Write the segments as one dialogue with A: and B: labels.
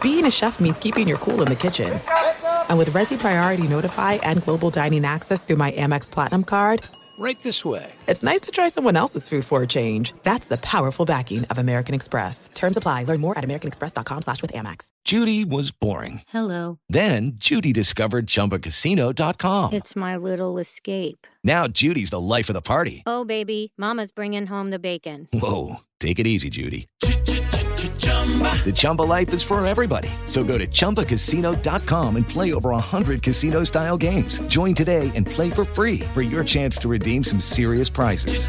A: Being a chef means keeping your cool in the kitchen. And with Resi Priority Notify and Global Dining Access through my Amex Platinum card,
B: Right this way.
A: it's nice to try someone else's food for a change. That's the powerful backing of American Express. Terms apply. Learn more at americanexpress.com slash with Amex.
B: Judy was boring.
C: Hello.
B: Then Judy discovered ChumbaCasino.com.
C: It's my little escape.
B: Now Judy's the life of the party.
C: Oh, baby, Mama's bringing home the bacon.
B: Whoa, take it easy, Judy. The Chumba life is for everybody. So go to ChumbaCasino.com and play over 100 casino-style games. Join today and play for free for your chance to redeem some serious prizes.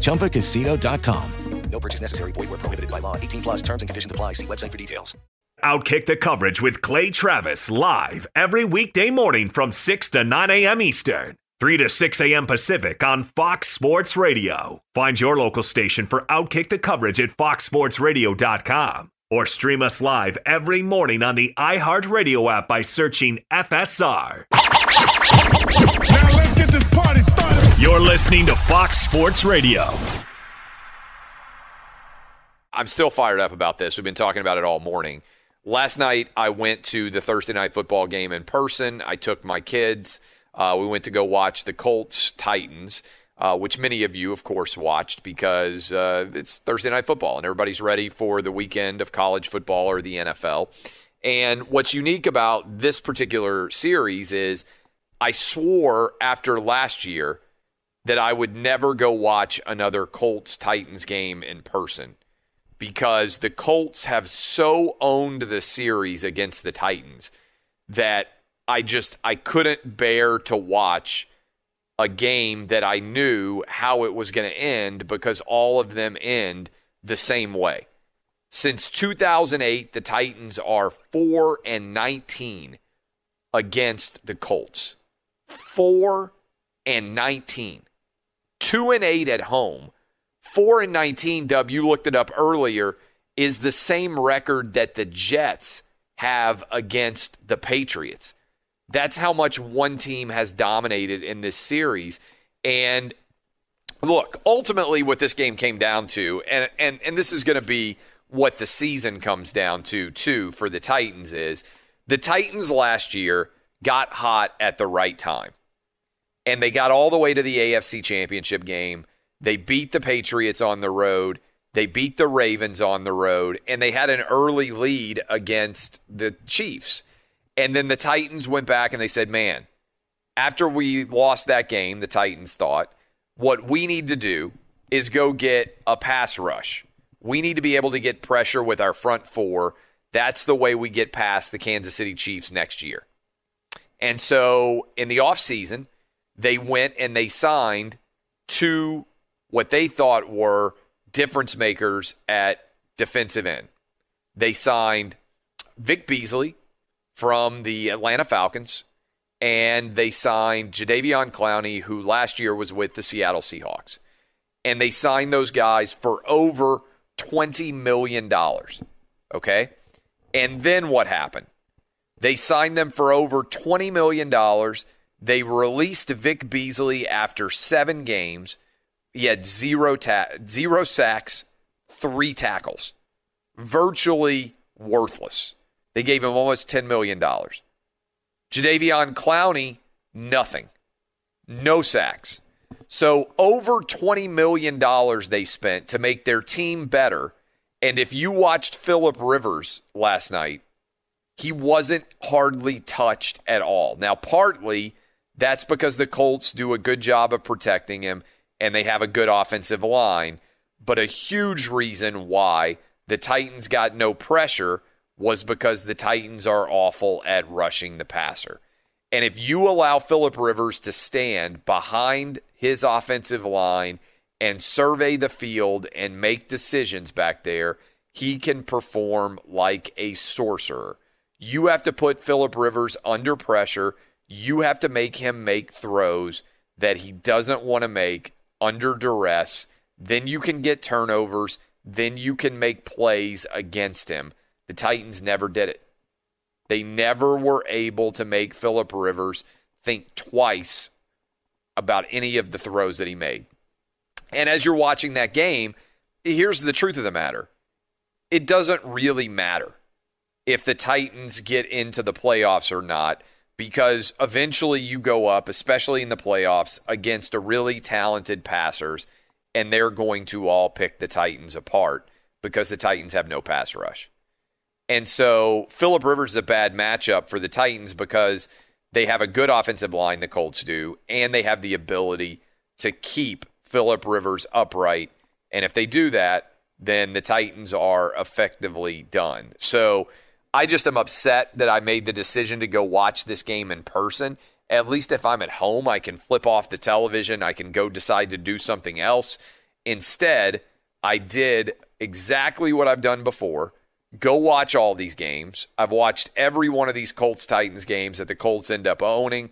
B: ChumbaCasino.com.
D: No purchase necessary. Void where prohibited by law. 18 plus terms and conditions apply. See website for details.
E: Outkick the coverage with Clay Travis live every weekday morning from 6 to 9 a.m. Eastern, 3 to 6 a.m. Pacific on Fox Sports Radio. Find your local station for Outkick the coverage at foxsportsradio.com or stream us live every morning on the iHeartRadio app by searching FSR.
F: Now let's get this party started.
E: You're listening to Fox Sports Radio.
G: I'm still fired up about this. We've been talking about it all morning. Last night, I went to the Thursday night football game in person. I took my kids. Uh, we went to go watch the Colts Titans, uh, which many of you, of course, watched because uh, it's Thursday night football and everybody's ready for the weekend of college football or the NFL. And what's unique about this particular series is I swore after last year that I would never go watch another Colts Titans game in person because the Colts have so owned the series against the Titans that I just I couldn't bear to watch a game that I knew how it was going to end because all of them end the same way. Since 2008, the Titans are 4 and 19 against the Colts. 4 and 19. 2 and 8 at home. 4 and 19, Dub, you looked it up earlier, is the same record that the Jets have against the Patriots. That's how much one team has dominated in this series. And look, ultimately what this game came down to, and and, and this is going to be what the season comes down to too for the Titans is the Titans last year got hot at the right time. And they got all the way to the AFC Championship game. They beat the Patriots on the road. They beat the Ravens on the road, and they had an early lead against the Chiefs. And then the Titans went back and they said, man, after we lost that game, the Titans thought, what we need to do is go get a pass rush. We need to be able to get pressure with our front four. That's the way we get past the Kansas City Chiefs next year. And so in the offseason, they went and they signed two what they thought were difference makers at defensive end. They signed Vic Beasley from the Atlanta Falcons, and they signed Jadeveon Clowney, who last year was with the Seattle Seahawks. And they signed those guys for over $20 million. Okay? And then what happened? They signed them for over $20 million. They released Vic Beasley after seven games. He had zero, ta- zero sacks, three tackles. Virtually worthless. They gave him almost $10 million. Jadeveon Clowney, nothing. No sacks. So over $20 million they spent to make their team better. And if you watched Philip Rivers last night, he wasn't hardly touched at all. Now, partly that's because the Colts do a good job of protecting him and they have a good offensive line. But a huge reason why the Titans got no pressure was because the Titans are awful at rushing the passer. And if you allow Philip Rivers to stand behind his offensive line and survey the field and make decisions back there, he can perform like a sorcerer. You have to put Philip Rivers under pressure. You have to make him make throws that he doesn't want to make under duress. Then you can get turnovers. Then you can make plays against him. The Titans never did it. They never were able to make Philip Rivers think twice about any of the throws that he made. And as you're watching that game, here's the truth of the matter it doesn't really matter if the Titans get into the playoffs or not because eventually you go up, especially in the playoffs, against a really talented passers, and they're going to all pick the Titans apart because the Titans have no pass rush. And so Philip Rivers is a bad matchup for the Titans because they have a good offensive line, the Colts do, and they have the ability to keep Philip Rivers upright. And if they do that, then the Titans are effectively done. So I just am upset that I made the decision to go watch this game in person. At least if I'm at home, I can flip off the television, I can go decide to do something else. Instead, I did exactly what I've done before Go watch all these games. I've watched every one of these Colts Titans games that the Colts end up owning.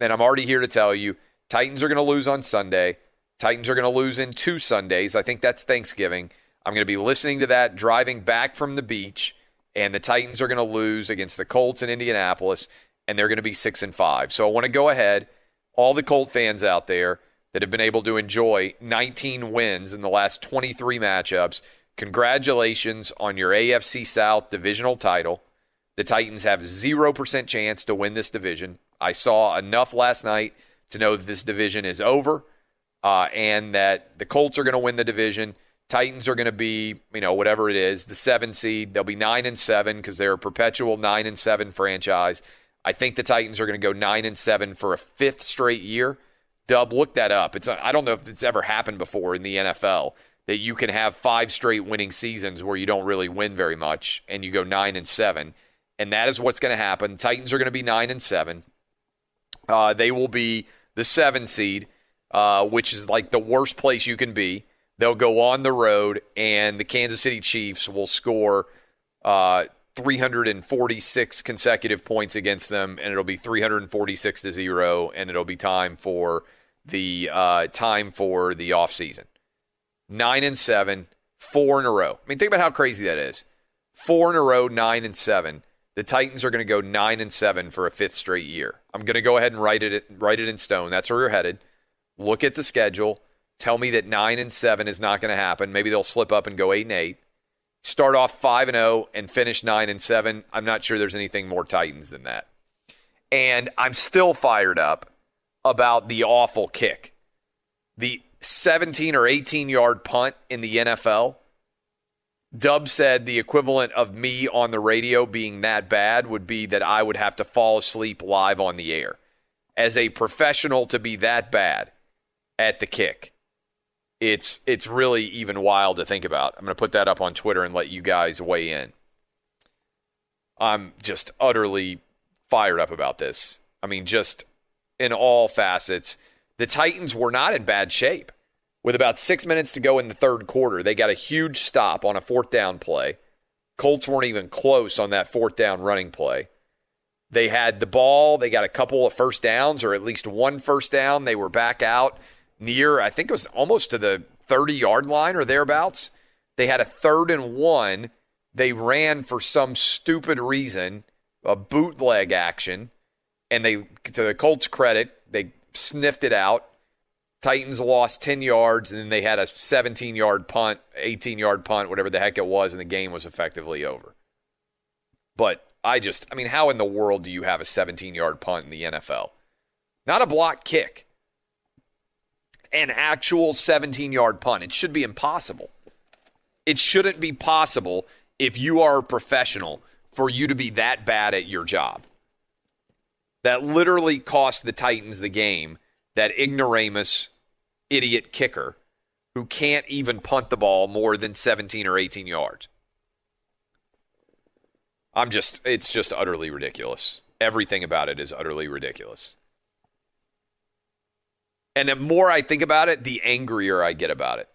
G: And I'm already here to tell you Titans are going to lose on Sunday. Titans are going to lose in two Sundays. I think that's Thanksgiving. I'm going to be listening to that driving back from the beach. And the Titans are going to lose against the Colts in Indianapolis. And they're going to be six and five. So I want to go ahead, all the Colt fans out there that have been able to enjoy 19 wins in the last 23 matchups Congratulations on your AFC South divisional title. The Titans have 0% chance to win this division. I saw enough last night to know that this division is over uh, and that the Colts are going to win the division. Titans are going to be, you know, whatever it is, the seven seed. They'll be nine and seven because they're a perpetual nine and seven franchise. I think the Titans are going to go nine and seven for a fifth straight year. Dub, look that up. It's I don't know if it's ever happened before in the NFL that you can have five straight winning seasons where you don't really win very much and you go nine and seven. And that is what's going to happen. Titans are going to be nine and seven. Uh, they will be the seven seed, uh, which is like the worst place you can be. They'll go on the road, and the Kansas City Chiefs will score uh, 346 consecutive points against them, and it'll be 346 to zero, and it'll be time for the uh, time for the offseason nine and seven, four in a row. I mean, think about how crazy that is. Four in a row, nine and seven. The Titans are going to go nine and seven for a fifth straight year. I'm going to go ahead and write it write it in stone. That's where you're headed. Look at the schedule. Tell me that nine and seven is not going to happen. Maybe they'll slip up and go eight and eight. Start off five and zero and finish nine and seven. I'm not sure there's anything more Titans than that. And I'm still fired up about the awful kick. The 17 or 18 yard punt in the NFL. Dub said the equivalent of me on the radio being that bad would be that I would have to fall asleep live on the air. As a professional to be that bad at the kick, it's it's really even wild to think about. I'm going to put that up on Twitter and let you guys weigh in. I'm just utterly fired up about this. I mean, just in all facets the Titans were not in bad shape. With about six minutes to go in the third quarter, they got a huge stop on a fourth down play. Colts weren't even close on that fourth down running play. They had the ball. They got a couple of first downs, or at least one first down. They were back out near, I think it was almost to the 30 yard line or thereabouts. They had a third and one. They ran for some stupid reason, a bootleg action. And they, to the Colts' credit, sniffed it out. Titans lost 10 yards, and then they had a 17 yard punt, 18 yard punt, whatever the heck it was, and the game was effectively over. But I just, I mean, how in the world do you have a 17 yard punt in the NFL? Not a block kick, an actual 17 yard punt. It should be impossible. It shouldn't be possible if you are a professional for you to be that bad at your job. That literally cost the Titans the game. That ignoramus idiot kicker who can't even punt the ball more than 17 or 18 yards. I'm just, it's just utterly ridiculous. Everything about it is utterly ridiculous. And the more I think about it, the angrier I get about it.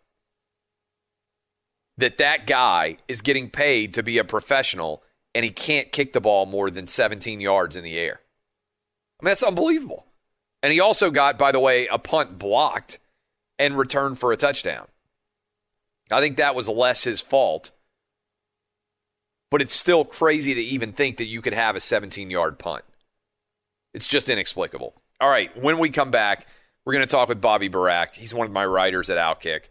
G: That that guy is getting paid to be a professional and he can't kick the ball more than 17 yards in the air. I mean, that's unbelievable. And he also got, by the way, a punt blocked and returned for a touchdown. I think that was less his fault. But it's still crazy to even think that you could have a 17 yard punt. It's just inexplicable. All right, when we come back, we're going to talk with Bobby Burack. He's one of my writers at Outkick.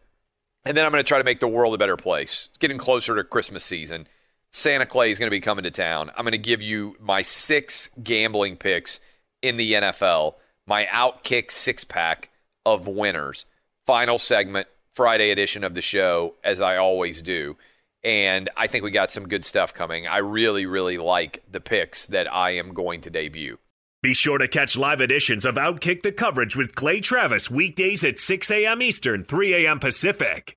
G: And then I'm going to try to make the world a better place. It's getting closer to Christmas season. Santa Clay is going to be coming to town. I'm going to give you my six gambling picks in the NFL, my Outkick six pack of winners. Final segment, Friday edition of the show, as I always do. And I think we got some good stuff coming. I really, really like the picks that I am going to debut.
E: Be sure to catch live editions of Outkick the coverage with Clay Travis weekdays at 6 a.m. Eastern, 3 a.m. Pacific.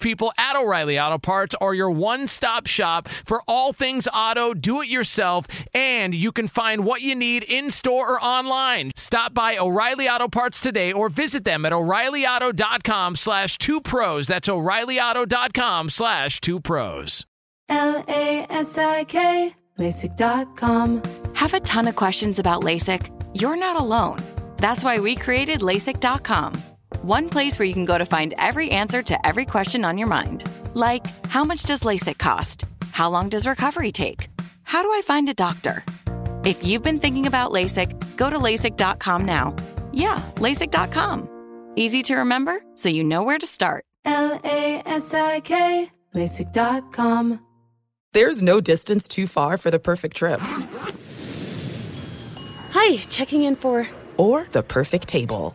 H: people at O'Reilly Auto Parts are your one stop shop for all things auto, do it yourself, and you can find what you need in store or online. Stop by O'Reilly Auto Parts today or visit them at o'ReillyAuto.com slash two pros. That's o'ReillyAuto.com slash two pros.
I: L A S I K, LASIK.com.
J: Have a ton of questions about LASIK? You're not alone. That's why we created LASIK.com. One place where you can go to find every answer to every question on your mind. Like, how much does LASIK cost? How long does recovery take? How do I find a doctor? If you've been thinking about LASIK, go to LASIK.com now. Yeah, LASIK.com. Easy to remember, so you know where to start.
I: L A S I K, LASIK.com.
A: There's no distance too far for the perfect trip.
K: Hi, checking in for.
A: Or the perfect table.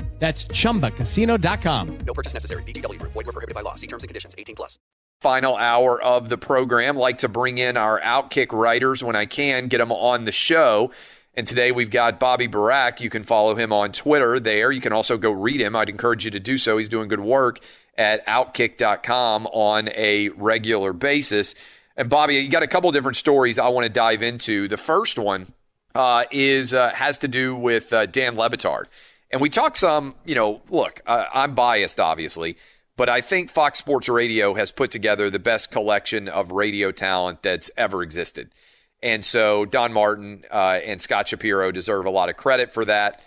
H: That's chumbacasino.com.
D: No purchase necessary. Group. Void were prohibited by law. See terms and conditions. 18 plus.
G: Final hour of the program. Like to bring in our Outkick writers when I can, get them on the show. And today we've got Bobby Burack. You can follow him on Twitter there. You can also go read him. I'd encourage you to do so. He's doing good work at outkick.com on a regular basis. And Bobby, you got a couple different stories I want to dive into. The first one uh, is uh, has to do with uh, Dan Le Batard. And we talk some, you know, look, I'm biased, obviously, but I think Fox Sports Radio has put together the best collection of radio talent that's ever existed. And so Don Martin uh, and Scott Shapiro deserve a lot of credit for that.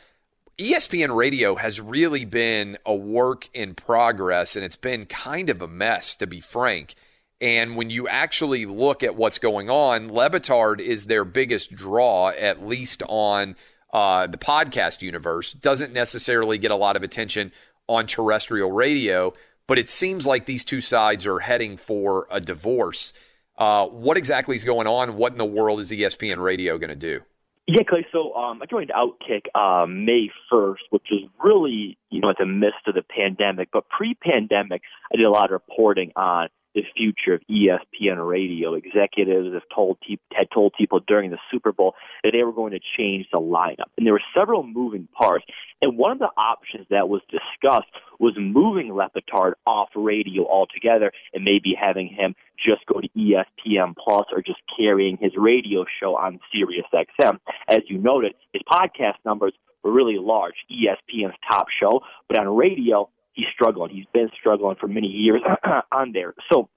G: ESPN radio has really been a work in progress, and it's been kind of a mess, to be frank. And when you actually look at what's going on, Le Batard is their biggest draw, at least on uh, the podcast universe. Doesn't necessarily get a lot of attention on terrestrial radio, but it seems like these two sides are heading for a divorce. Uh, what exactly is going on? What in the world is ESPN radio going to do?
L: Yeah, Clay. So um, I joined Outkick uh, May 1st, which was really, you know, at the midst of the pandemic. But pre-pandemic, I did a lot of reporting on the future of ESPN radio. Executives have told had told people during the Super Bowl that they were going to change the lineup, and there were several moving parts. And one of the options that was discussed was moving Le Batard off radio altogether, and maybe having him just go to ESPN Plus or just carrying his radio show on Sirius XM. As you noted, his podcast numbers were really large, ESPN's top show, but on radio he's struggling. He's been struggling for many years on there. So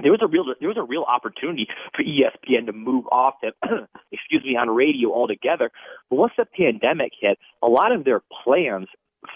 L: there was a real there was a real opportunity for ESPN to move off the excuse me on radio altogether. But once the pandemic hit, a lot of their plans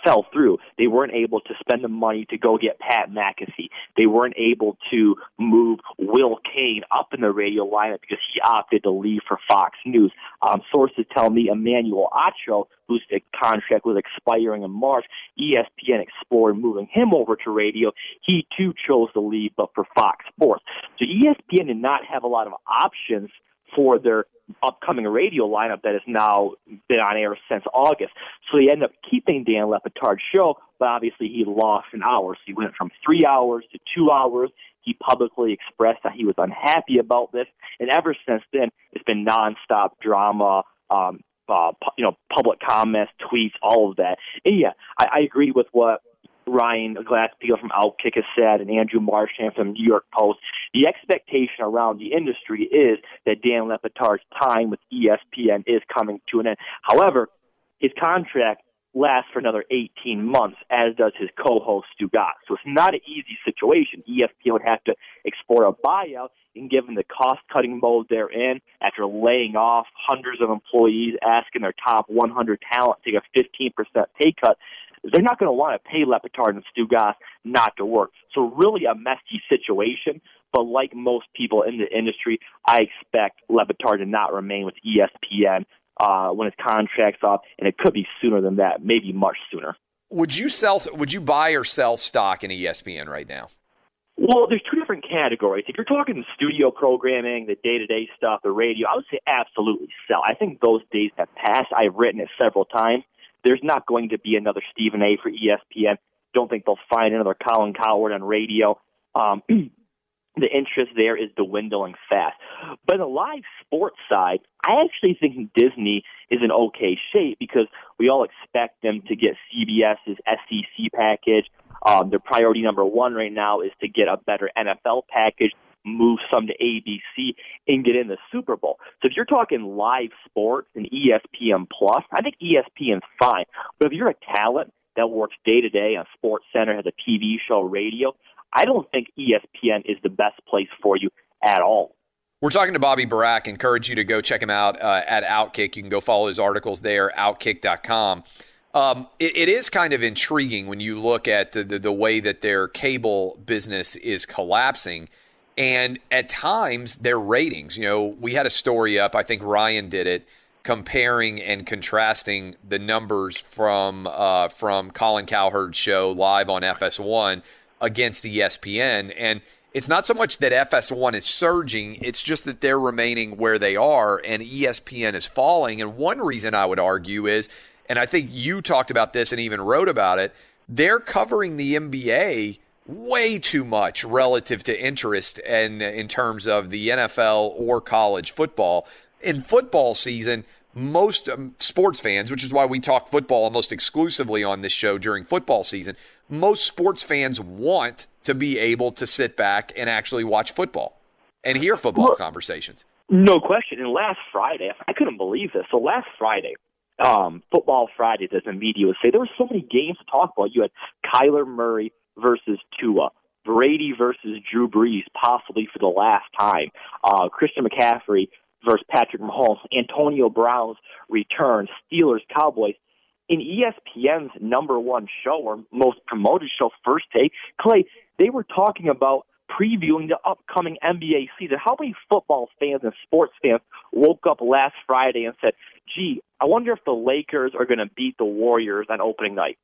L: fell through. They weren't able to spend the money to go get Pat McAfee. They weren't able to move Will Cain up in the radio lineup because he opted to leave for Fox News. Um, sources tell me Emmanuel Acho, whose contract was expiring in March, ESPN explored moving him over to radio. He too chose to leave, but for Fox Sports. So ESPN did not have a lot of options for their upcoming radio lineup that has now been on air since August. So he ended up keeping Dan Le Batard's show, but obviously he lost an hour. So he went from three hours to two hours. He publicly expressed that he was unhappy about this, and ever since then, it's been nonstop drama. Um, uh, you know, public comments, tweets, all of that. And yeah, I, I agree with what Ryan Glasspiegel from Outkick has said and Andrew Marchand from New York Post, the expectation around the industry is that Dan Le Batard's time with ESPN is coming to an end. However, his contract lasts for another 18 months, as does his co-host Stugotz. So it's not an easy situation. ESPN would have to explore a buyout, and given the cost-cutting mode they're in, after laying off hundreds of employees, asking their top 100 talent to take a 15% pay cut, they're not going to want to pay Le Batard and Stugotz not to work. So really a messy situation. But like most people in the industry, I expect Le Batard to not remain with ESPN uh, when his contract's up, and it could be sooner than that, maybe much sooner.
G: Would you sell? Would you buy or sell stock in ESPN right now?
L: Well, there's two different categories. If you're talking the studio programming, the day-to-day stuff, the radio, I would say absolutely sell. I think those days have passed. I've written it several times. There's not going to be another Stephen A. for ESPN. Don't think they'll find another Colin Cowherd on radio. Um, the interest there is dwindling fast. But the live sports side, I actually think Disney is in okay shape because we all expect them to get CBS's SEC package. Um, their priority number one right now is to get a better NFL package move some to ABC and get in the Super Bowl. So if you're talking live sports and ESPN Plus, I think ESPN's fine. But if you're a talent that works day to day on Sports Center, has a TV show, radio, I don't think ESPN is the best place for you at all.
G: We're talking to Bobby Burack. Encourage you to go check him out uh, at Outkick. You can go follow his articles there, outkick.com. Um, it, it is kind of intriguing when you look at the, the, the way that their cable business is collapsing and at times their ratings. You know, we had a story up. I think Ryan did it, comparing and contrasting the numbers from uh, from Colin Cowherd's show live on FS1 against ESPN, and it's not so much that FS1 is surging; it's just that they're remaining where they are, and ESPN is falling. And one reason I would argue is, and I think you talked about this and even wrote about it. They're covering the NBA way too much relative to interest and in terms of the NFL or college football. In football season, most um, sports fans, which is why we talk football almost exclusively on this show during football season, most sports fans want to be able to sit back and actually watch football and hear football conversations.
L: No question. And last Friday, I couldn't believe this. So last Friday, um, Football Fridays, as the media would say, there were so many games to talk about. You had Kyler Murray versus Tua. Brady versus Drew Brees, possibly for the last time. Uh, Christian McCaffrey versus Patrick Mahomes. Antonio Brown's return. Steelers, Cowboys. in ESPN's number one show or most promoted show, First Take, Clay, they were talking about previewing the upcoming NBA season. How many football fans and sports fans woke up last Friday and said, gee, I wonder if the Lakers are going to beat the Warriors on opening night?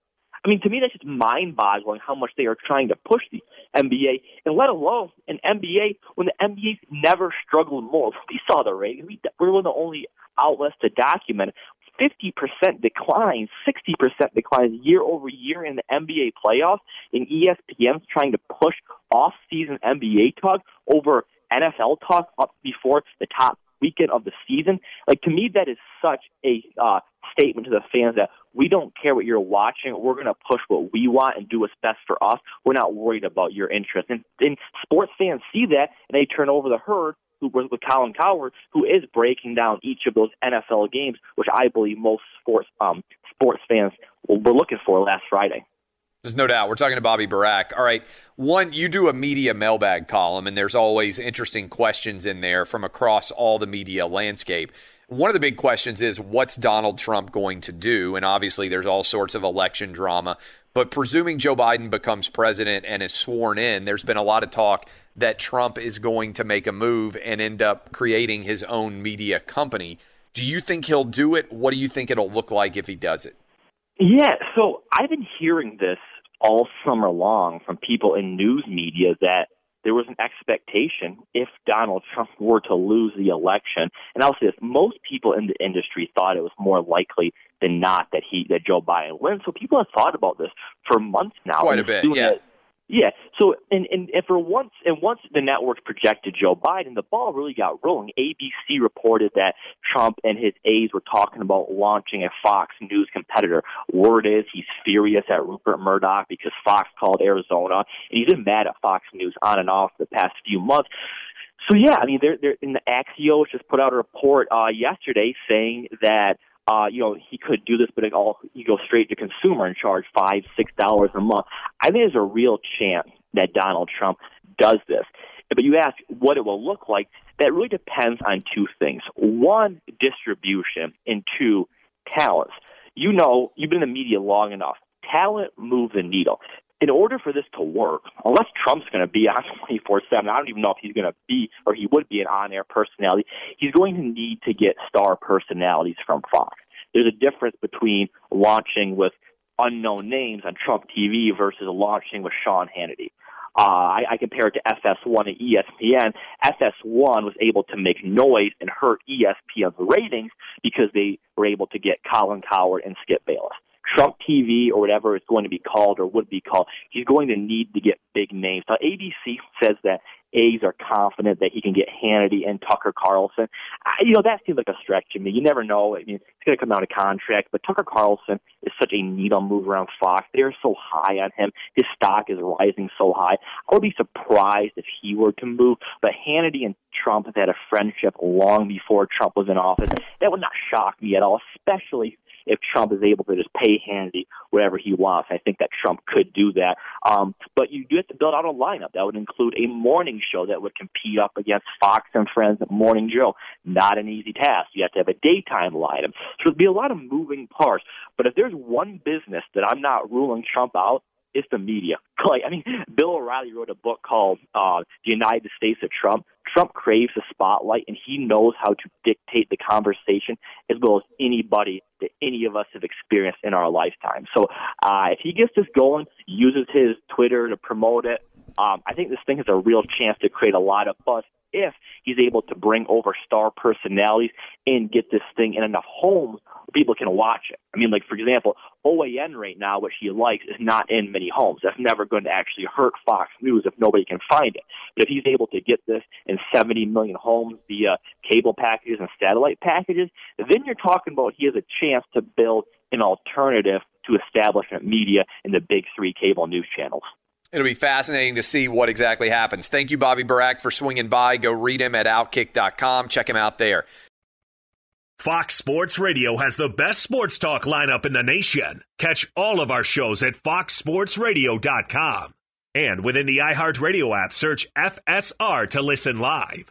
L: I mean, to me, that's just mind boggling how much they are trying to push the NBA, and let alone an NBA when the NBA's never struggled more. We saw the ratings. We, we're one of the only outlets to document 50% declines, 60% declines year over year in the NBA playoffs, and ESPN's trying to push off-season NBA talk over NFL talk up before the top weekend of the season. Like to me, that is such a uh, statement to the fans that we don't care what you're watching. We're going to push what we want and do what's best for us. We're not worried about your interest. And, and sports fans see that and they turn over the herd who was with Colin Cowherd, who is breaking down each of those NFL games, which I believe most sports um, sports fans were looking for last Friday.
G: There's no doubt. We're talking to Bobby Burack. All right. One, you do a media mailbag column, and there's always interesting questions in there from across all the media landscape. One of the big questions is what's Donald Trump going to do? And obviously, there's all sorts of election drama. But presuming Joe Biden becomes president and is sworn in, there's been a lot of talk that Trump is going to make a move and end up creating his own media company. Do you think he'll do it? What do you think it'll look like if he does it?
L: Yeah, so I've been hearing this all summer long from people in news media that there was an expectation if Donald Trump were to lose the election. And I'll say this: most people in the industry thought it was more likely than not that he that Joe Biden wins. So people have thought about this for months now.
G: Quite a bit, yeah.
L: Yeah. So and, and and for once and once the network projected Joe Biden, the ball really got rolling. ABC reported that Trump and his aides were talking about launching a Fox News competitor. Word is he's furious at Rupert Murdoch because Fox called Arizona, and he's been mad at Fox News on and off the past few months. So yeah, I mean, they're, they're in the Axios just put out a report uh, yesterday saying that uh, you know, he could do this, but it all he go straight to consumer and charge five, six dollars a month. I think there's a real chance that Donald Trump does this. But you ask what it will look like. That really depends on two things: one, distribution, and two, talents. You know, you've been in the media long enough. Talent moves the needle. In order for this to work, unless Trump's going to be on 24 7, I don't even know if he's going to be or he would be an on air personality, he's going to need to get star personalities from Fox. There's a difference between launching with unknown names on Trump TV versus launching with Sean Hannity. Uh, I, I compare it to FS1 and ESPN. FS1 was able to make noise and hurt ESPN's ratings because they were able to get Colin Cowherd and Skip Bayless. Trump TV or whatever it's going to be called or would be called, he's going to need to get big names. Now, ABC says that A's are confident that he can get Hannity and Tucker Carlson. I, you know, that seems like a stretch to me. You never know. I mean, it's going to come down to contract, but Tucker Carlson is such a needle mover around Fox. They're so high on him. His stock is rising so high. I would be surprised if he were to move, but Hannity and Trump have had a friendship long before Trump was in office. That would not shock me at all, especially if Trump is able to just pay Hannity whatever he wants. I think that Trump could do that. Um, but you do have to build out a lineup that would include a morning show that would compete up against Fox and Friends Morning Joe. Not an easy task. You have to have a daytime lineup. So there'd be a lot of moving parts. But if there's one business that I'm not ruling Trump out, it's the media. I mean, Bill O'Reilly wrote a book called uh, "The United States of Trump." Trump craves the spotlight, and he knows how to dictate the conversation as well as anybody that any of us have experienced in our lifetime. So, uh, if he gets this going, uses his Twitter to promote it, um, I think this thing has a real chance to create a lot of buzz if he's able to bring over star personalities and get this thing in enough homes people can watch it. I mean, like, for example, OAN right now, which he likes, is not in many homes. That's never going to actually hurt Fox News if nobody can find it. But if he's able to get this in 70 million homes via cable packages and satellite packages, then you're talking about he has a chance to build an alternative to establishment media in the big three cable news channels.
G: It'll be fascinating to see what exactly happens. Thank you, Bobby Burack, for swinging by. Go read him at outkick.com. Check him out there.
E: Fox Sports Radio has the best sports talk lineup in the nation. Catch all of our shows at foxsportsradio.com. And within the iHeartRadio app, search FSR to listen live.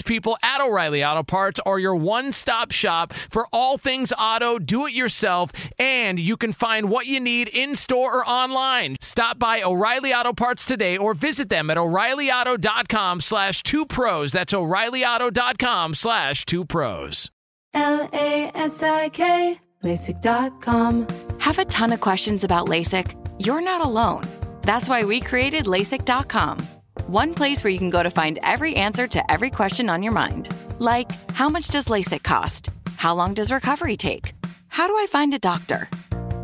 H: people at O'Reilly Auto Parts are your one stop shop for all things auto, do it yourself, and you can find what you need in store or online. Stop by O'Reilly Auto Parts today or visit them at o'ReillyAuto.com slash two pros. That's o'ReillyAuto.com slash two pros.
I: L A S I K, LASIK.com.
J: Have a ton of questions about LASIK? You're not alone. That's why we created LASIK.com. One place where you can go to find every answer to every question on your mind. Like, how much does LASIK cost? How long does recovery take? How do I find a doctor?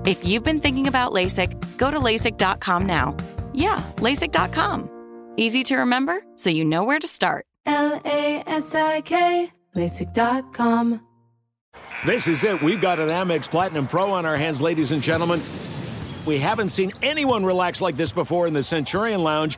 J: If you've been thinking about LASIK, go to LASIK.com now. Yeah, LASIK.com. Easy to remember, so you know where to start.
I: L A S I K, LASIK.com.
M: This is it. We've got an Amex Platinum Pro on our hands, ladies and gentlemen. We haven't seen anyone relax like this before in the Centurion Lounge.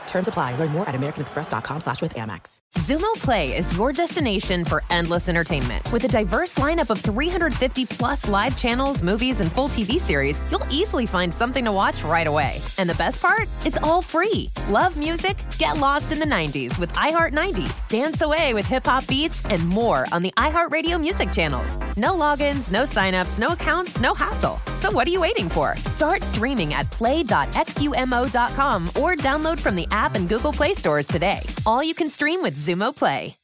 A: Terms apply. Learn more at americanexpress.com slash with Amex.
N: Xumo Play is your destination for endless entertainment. With a diverse lineup of 350 plus live channels, movies, and full TV series, you'll easily find something to watch right away. And the best part? It's all free. Love music? Get lost in the 90s with iHeart 90s, dance away with hip hop beats, and more on the iHeartRadio music channels. No logins, no signups, no accounts, no hassle. So what are you waiting for? Start streaming at play.xumo.com or download from the app and Google Play stores today. All you can stream with Xumo Play.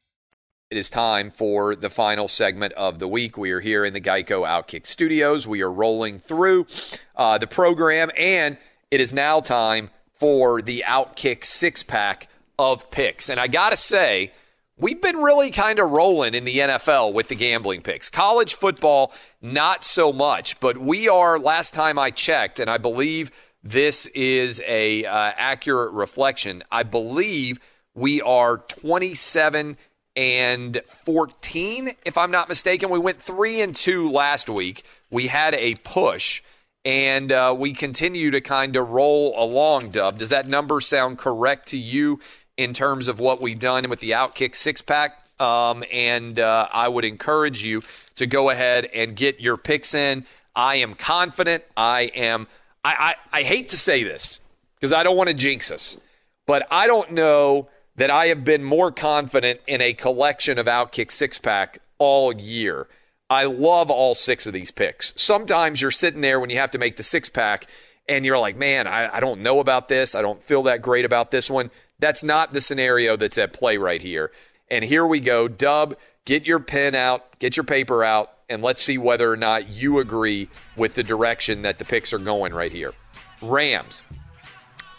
G: It is time for the final segment of the week. We are here in the Geico Outkick Studios. We are rolling through uh, the program, and it is now time for the Outkick six pack of picks. And I got to say, we've been really kind of rolling in the NFL with the gambling picks. College football, not so much, but we are, last time I checked, and I believe this is a uh, accurate reflection. I believe we are 27 and 14 if I'm not mistaken. We went 3 and 2 last week. We had a push and uh, we continue to kind of roll along, Dub. Does that number sound correct to you in terms of what we've done with the Outkick six pack? Um, and uh, I would encourage you to go ahead and get your picks in. I am confident. I am. I, I, I hate to say this because I don't want to jinx us, but I don't know that I have been more confident in a collection of Outkick six pack all year. I love all six of these picks. Sometimes you're sitting there when you have to make the six pack and you're like, man, I, I don't know about this. I don't feel that great about this one. That's not the scenario that's at play right here. And here we go. Dub, get your pen out, get your paper out, and let's see whether or not you agree with the direction that the picks are going right here. Rams,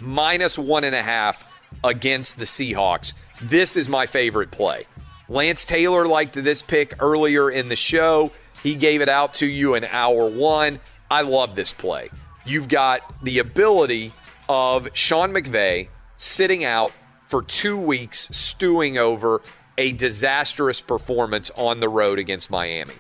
G: minus one and a half against the Seahawks. This is my favorite play. Lance Taylor liked this pick earlier in the show. He gave it out to you in hour one. I love this play. You've got the ability of Sean McVay sitting out for two weeks, stewing over a disastrous performance on the road against Miami.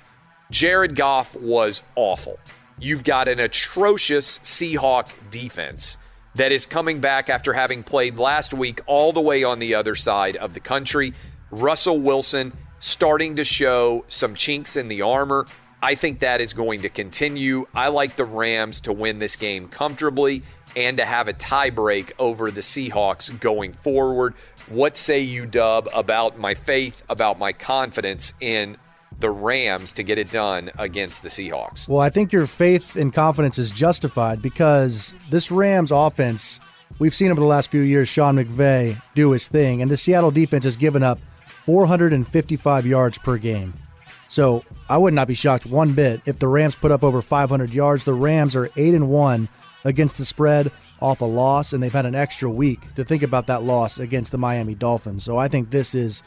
G: Jared Goff was awful. You've got an atrocious Seahawk defense that is coming back after having played last week all the way on the other side of the country. Russell Wilson starting to show some chinks in the armor. I think that is going to continue. I like the Rams to win this game comfortably and to have a tiebreak over the Seahawks going forward. What say you, Dub, about my faith, about my confidence in the Rams to get it done against the Seahawks?
O: Well, I think your faith and confidence is justified because this Rams offense, we've seen over the last few years Sean McVay do his thing, and the Seattle defense has given up 455 yards per game. So I would not be shocked one bit if the Rams put up over 500 yards. The Rams are eight and one against the spread off a loss, and they've had an extra week to think about that loss against the Miami Dolphins. So I think this is.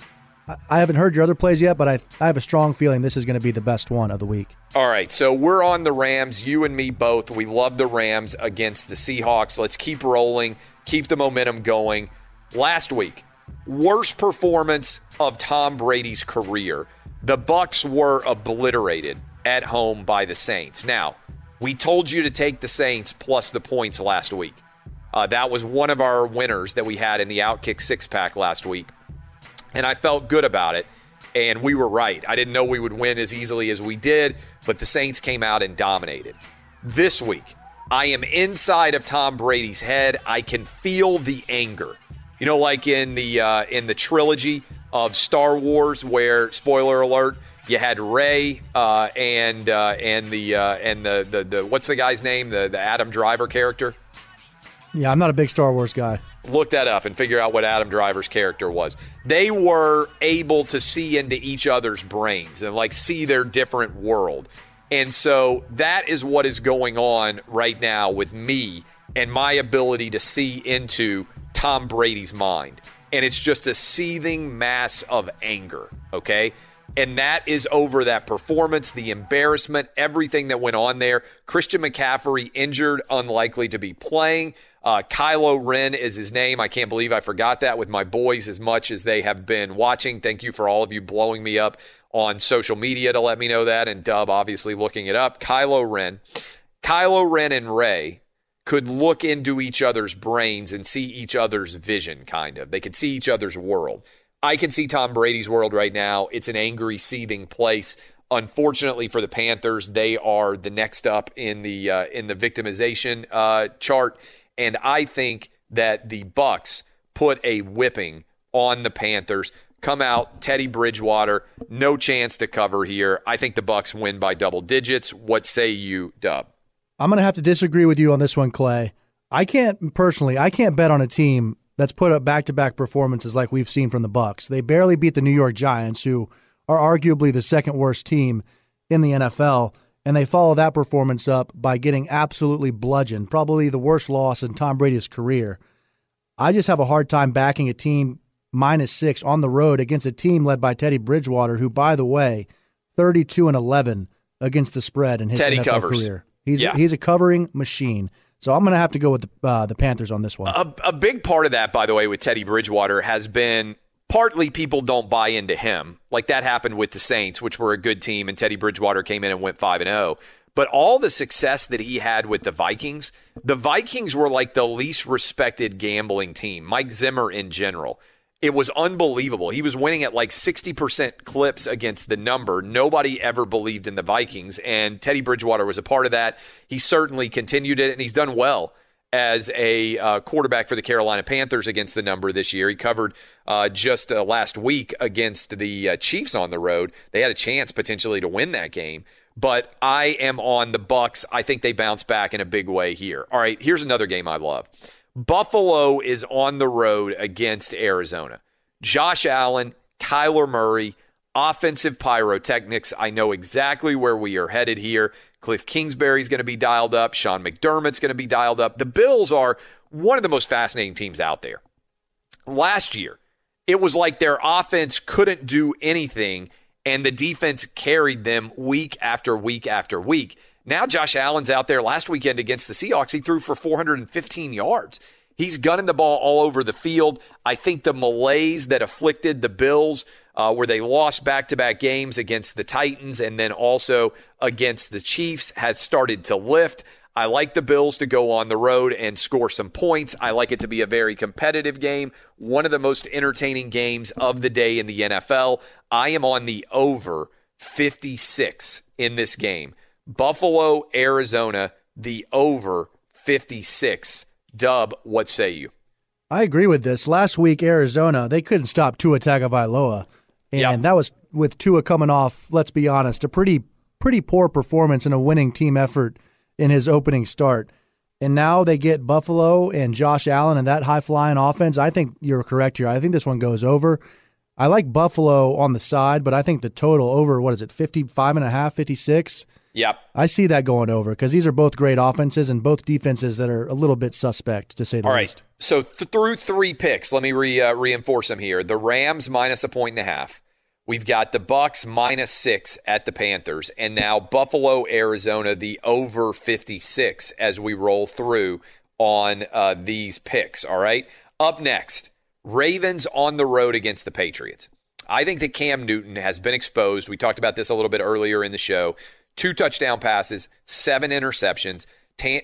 O: I haven't heard your other plays yet, but I, I have a strong feeling this is going to be the best one of the week.
G: All right, so we're on the Rams, you and me both. We love the Rams against the Seahawks. Let's keep rolling, keep the momentum going. Last week, worst performance of Tom Brady's career. The Bucs were obliterated at home by the Saints. Now, we told you to take the Saints plus the points last week. Uh, that was one of our winners that we had in the Outkick six pack last week. And I felt good about it. And we were right. I didn't know we would win as easily as we did, but the Saints came out and dominated. This week, I am inside of Tom Brady's head. I can feel the anger. You know, like in the uh, in the trilogy of Star Wars, where spoiler alert, you had Rey uh, and uh, and the uh, and the, the the what's the guy's name? The the Adam Driver character.
O: Yeah, I'm not a big Star Wars guy.
G: Look that up and figure out what Adam Driver's character was. They were able to see into each other's brains and like see their different world. And so that is what is going on right now with me and my ability to see into Tom Brady's mind. And it's just a seething mass of anger, okay? And that is over that performance, the embarrassment, everything that went on there. Christian McCaffrey injured, unlikely to be playing. Uh, Kylo Ren is his name. I can't believe I forgot that with my boys as much as they have been watching. Thank you for all of you blowing me up on social media to let me know that, and Dub obviously looking it up. Kylo Ren. Kylo Ren and Rey could look into each other's brains and see each other's vision, kind of. They could see each other's world. I can see Tom Brady's world right now. It's an angry, seething place. Unfortunately for the Panthers, they are the next up in the uh, in the victimization uh, chart, and I think that the Bucs put a whipping on the Panthers. Come out, Teddy Bridgewater, no chance to cover here. I think the Bucs win by double digits. What say you, Dub?
O: I'm going to have to disagree with you on this one, Clay. I can't personally, I can't bet on a team that's put up back-to-back performances like we've seen from the Bucs. They barely beat the New York Giants, who are arguably the second worst team in the NFL, and they follow that performance up by getting absolutely bludgeoned, probably the worst loss in Tom Brady's career. I just have a hard time backing a team minus six on the road against a team led by Teddy Bridgewater, who, by the way, 32 and 11 against the spread in his
G: Teddy
O: NFL
G: covers.
O: career. He's
G: Yeah.
O: he's a covering machine. So I'm going to have to go with the uh, the Panthers on this one.
G: A, a big part of that, by the way, with Teddy Bridgewater has been partly people don't buy into him. Like that happened with the Saints, which were a good team, and Teddy Bridgewater came in and went 5 and 0. But all the success that he had with the Vikings, the Vikings were like the least respected gambling team, Mike Zimmer in general. It was unbelievable. He was winning at like 60% clips against the number. Nobody ever believed in the Vikings, and Teddy Bridgewater was a part of that. He certainly continued it, and he's done well as a uh, quarterback for the Carolina Panthers against the number this year. He covered uh, just uh, last week against the uh, Chiefs on the road. They had a chance potentially to win that game. But I am on the Bucs. I think they bounce back in a big way here. All right, here's another game I love. Buffalo is on the road against Arizona. Josh Allen, Kyler Murray, offensive pyrotechnics. I know exactly where we are headed here. Cliff Kingsbury's going to be dialed up. Sean McDermott's going to be dialed up. The Bills are one of the most fascinating teams out there. Last year, it was like their offense couldn't do anything, and the defense carried them week after week after week. Now, Josh Allen's out there last weekend against the Seahawks. He threw for 415 yards. He's gunning the ball all over the field. I think the malaise that afflicted the Bills, uh, where they lost back to back games against the Titans and then also against the Chiefs, has started to lift. I like the Bills to go on the road and score some points. I like it to be a very competitive game, one of the most entertaining games of the day in the NFL. I am on the over 56 in this game. Buffalo, Arizona, the over 56 Dub, what say you?
O: I agree with this. Last week, Arizona, they couldn't stop Tua Tagovailoa. And yep. that was with Tua coming off, let's be honest, a pretty pretty poor performance and a winning team effort in his opening start. And now they get Buffalo and Josh Allen and that high flying offense. I think you're correct here. I think this one goes over. I like Buffalo on the side, but I think the total over, what is it, 55 and a half, 56?
G: Yep.
O: I see that going over because these are both great offenses and both defenses that are a little bit suspect, to say the
G: All right.
O: least.
G: So th- through three picks, let me re- uh, reinforce them here. The Rams minus a point and a half. We've got the Bucs minus six at the Panthers, and now Buffalo, Arizona, the over 56 as we roll through on uh, these picks. All right. Up next, Ravens on the road against the Patriots. I think that Cam Newton has been exposed. We talked about this a little bit earlier in the show. Two touchdown passes, seven interceptions.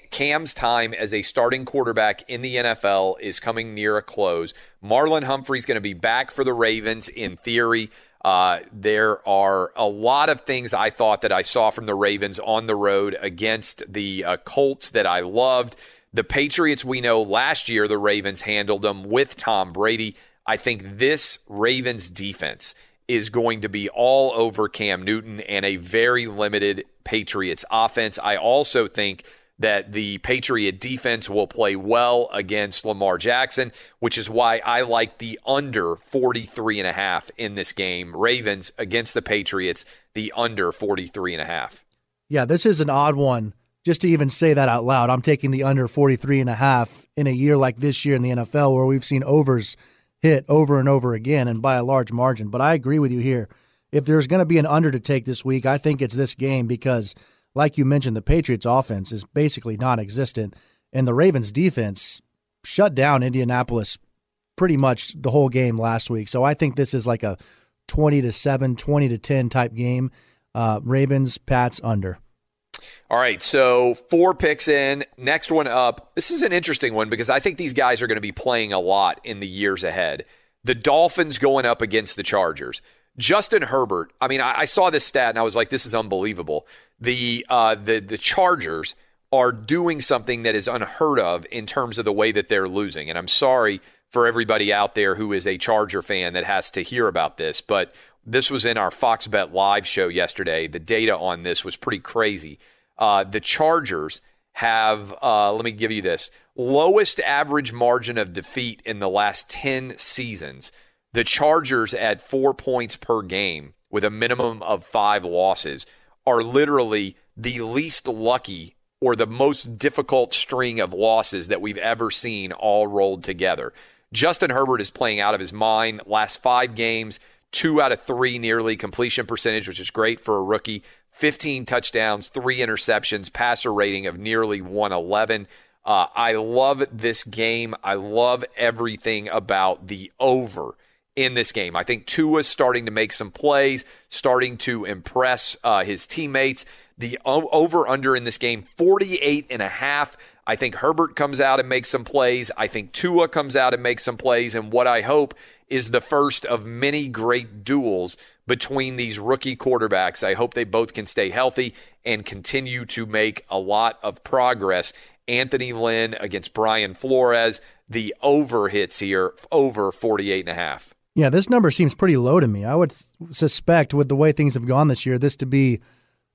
G: Cam's time as a starting quarterback in the NFL is coming near a close. Marlon Humphrey's going to be back for the Ravens in theory. Uh, there are a lot of things I thought that I saw from the Ravens on the road against the uh, Colts that I loved. The Patriots, we know last year the Ravens handled them with Tom Brady. I think this Ravens defense is going to be all over Cam Newton and a very limited Patriots offense. I also think that the Patriot defense will play well against Lamar Jackson, which is why I like the under 43 and a half in this game. Ravens against the Patriots, the under 43 and a half.
O: Yeah, this is an odd one. Just to even say that out loud, I'm taking the under 43 and a half in a year like this year in the NFL where we've seen overs hit over and over again and by a large margin. But I agree with you here. If there's going to be an under to take this week, I think it's this game because – like you mentioned, the Patriots' offense is basically non existent, and the Ravens' defense shut down Indianapolis pretty much the whole game last week. So I think this is like a 20 to 7, 20 to 10 type game. Uh, Ravens, Pats under.
G: All right, so four picks in. Next one up. This is an interesting one because I think these guys are going to be playing a lot in the years ahead. The Dolphins going up against the Chargers. Justin Herbert. I mean, I, I saw this stat and I was like, this is unbelievable the uh, the the Chargers are doing something that is unheard of in terms of the way that they're losing. And I'm sorry for everybody out there who is a Charger fan that has to hear about this, but this was in our Fox Bet live show yesterday. The data on this was pretty crazy. Uh, the Chargers have, uh, let me give you this, lowest average margin of defeat in the last 10 seasons. The Chargers at four points per game with a minimum of five losses are literally the least lucky or the most difficult string of losses that we've ever seen all rolled together. Justin Herbert is playing out of his mind. Last five games, two out of three nearly completion percentage, which is great for a rookie. 15 touchdowns, three interceptions, passer rating of nearly 111. Uh, I love this game. I love everything about the over in this game. I think Tua's starting to make some plays, starting to impress uh, his teammates. The over under in this game, 48 and a half. I think Herbert comes out and makes some plays. I think Tua comes out and makes some plays. And what I hope is the first of many great duels between these rookie quarterbacks. I hope they both can stay healthy and continue to make a lot of progress. Anthony Lynn against Brian Flores. The over hits here, over 48 and a half.
O: Yeah, this number seems pretty low to me. I would suspect, with the way things have gone this year, this to be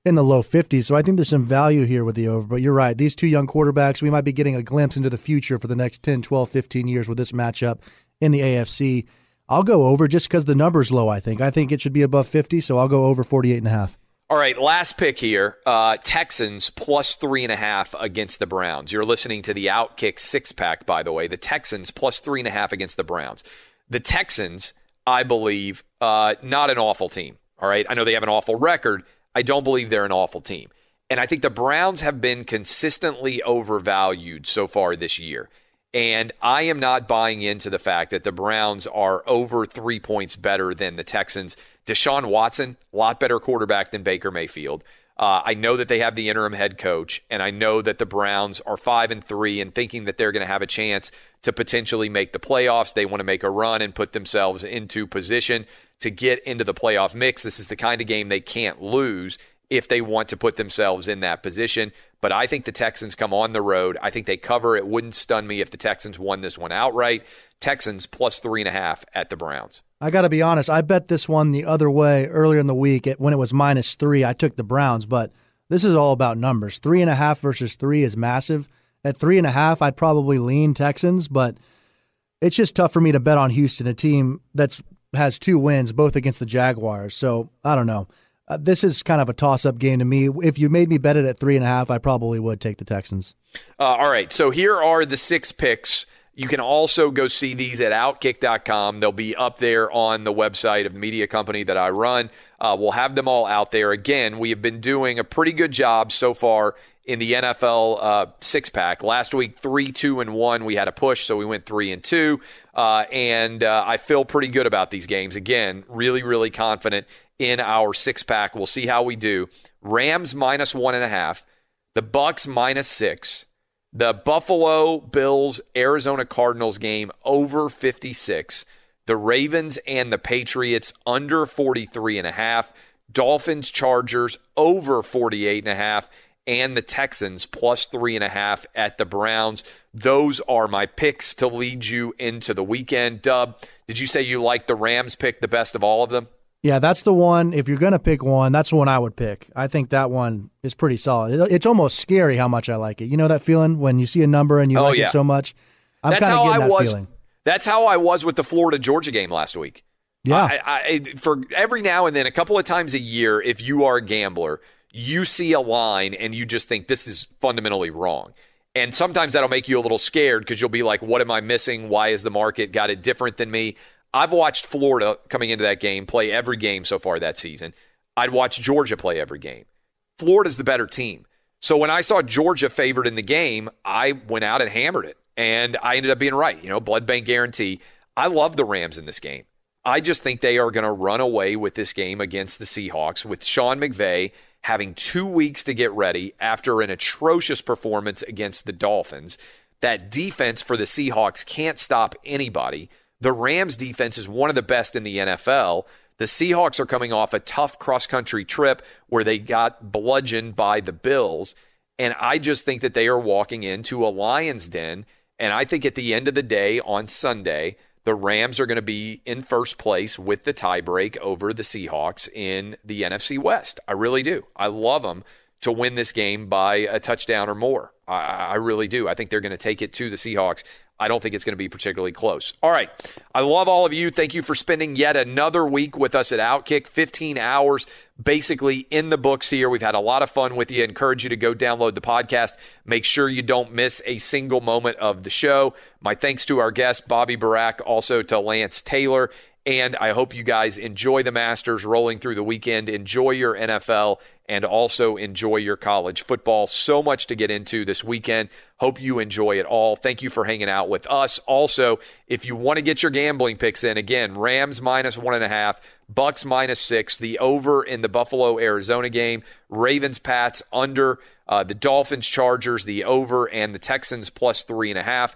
O: in the low 50s. So I think there's some value here with the over. But you're right. These two young quarterbacks, we might be getting a glimpse into the future for the next 10, 12, 15 years with this matchup in the AFC. I'll go over just because the number's low, I think. I think it should be above 50, so I'll go over 48 and a half.
G: All right, last pick here. Uh, Texans plus three and a half against the Browns. You're listening to the Outkick six pack, by the way. The Texans plus three and a half against the Browns. The Texans, I believe, uh, not an awful team. All right. I know they have an awful record. I don't believe they're an awful team. And I think the Browns have been consistently overvalued so far this year. And I am not buying into the fact that the Browns are over three points better than the Texans. Deshaun Watson, a lot better quarterback than Baker Mayfield. Uh, I know that they have the interim head coach, and I know that the Browns are five and three, and thinking that they're going to have a chance to potentially make the playoffs. They want to make a run and put themselves into position to get into the playoff mix. This is the kind of game they can't lose if they want to put themselves in that position. But I think the Texans come on the road. I think they cover. It wouldn't stun me if the Texans won this one outright. Texans plus three and a half at the Browns.
O: I got to be honest. I bet this one the other way earlier in the week it, when it was minus three. I took the Browns, but this is all about numbers. Three and a half versus three is massive. At three and a half, I'd probably lean Texans, but it's just tough for me to bet on Houston, a team that's has two wins, both against the Jaguars. So I don't know. Uh, this is kind of a toss up game to me. If you made me bet it at three and a half, I probably would take the Texans.
G: Uh, all right. So here are the six picks. You can also go see these at outkick.com. They'll be up there on the website of the media company that I run. Uh, we'll have them all out there. Again, we have been doing a pretty good job so far in the NFL uh, six pack. Last week, three, two, and one. We had a push, so we went three and two. Uh, and uh, I feel pretty good about these games. Again, really, really confident in our six pack. We'll see how we do. Rams minus one and a half. The Bucs minus six. The Buffalo Bills Arizona Cardinals game over 56. The Ravens and the Patriots under 43 and a half. Dolphins Chargers over 48 and a half and the Texans plus three and a half at the Browns. Those are my picks to lead you into the weekend. Dub, did you say you like the Rams pick the best of all of them?
O: Yeah, that's the one. If you're going to pick one, that's the one I would pick. I think that one is pretty solid. It's almost scary how much I like it. You know that feeling when you see a number and you oh, like yeah. it so much? I'm that's how I
G: was.
O: Feeling.
G: That's how I was with the Florida Georgia game last week.
O: Yeah.
G: I, I, for every now and then, a couple of times a year, if you are a gambler, you see a line and you just think this is fundamentally wrong. And sometimes that'll make you a little scared because you'll be like, what am I missing? Why is the market got it different than me? I've watched Florida coming into that game play every game so far that season. I'd watch Georgia play every game. Florida's the better team. So when I saw Georgia favored in the game, I went out and hammered it. And I ended up being right. You know, blood bank guarantee. I love the Rams in this game. I just think they are going to run away with this game against the Seahawks with Sean McVay having two weeks to get ready after an atrocious performance against the Dolphins. That defense for the Seahawks can't stop anybody. The Rams defense is one of the best in the NFL. The Seahawks are coming off a tough cross country trip where they got bludgeoned by the Bills. And I just think that they are walking into a lion's den. And I think at the end of the day on Sunday, the Rams are going to be in first place with the tiebreak over the Seahawks in the NFC West. I really do. I love them to win this game by a touchdown or more. I, I really do. I think they're going to take it to the Seahawks I don't think it's going to be particularly close. All right. I love all of you. Thank you for spending yet another week with us at Outkick. 15 hours basically in the books here. We've had a lot of fun with you. I encourage you to go download the podcast. Make sure you don't miss a single moment of the show. My thanks to our guest, Bobby Burack, also to Lance Taylor. And I hope you guys enjoy the Masters rolling through the weekend. Enjoy your NFL and also enjoy your college football. So much to get into this weekend. Hope you enjoy it all. Thank you for hanging out with us. Also, if you want to get your gambling picks in, again, Rams minus one and a half, Bucs minus six, the over in the Buffalo Arizona game, Ravens Pats under, uh, the Dolphins Chargers, the over, and the Texans plus three and a half.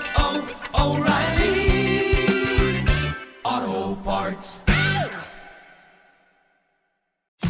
P: Parts.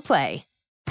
N: Play.